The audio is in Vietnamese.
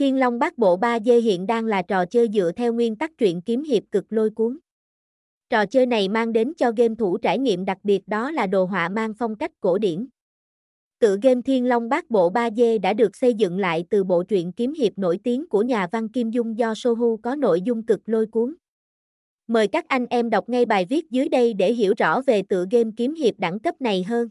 Thiên Long Bát Bộ 3D hiện đang là trò chơi dựa theo nguyên tắc truyện kiếm hiệp cực lôi cuốn. Trò chơi này mang đến cho game thủ trải nghiệm đặc biệt đó là đồ họa mang phong cách cổ điển. Tự game Thiên Long Bát Bộ 3D đã được xây dựng lại từ bộ truyện kiếm hiệp nổi tiếng của nhà văn Kim Dung do Sohu có nội dung cực lôi cuốn. Mời các anh em đọc ngay bài viết dưới đây để hiểu rõ về tựa game kiếm hiệp đẳng cấp này hơn.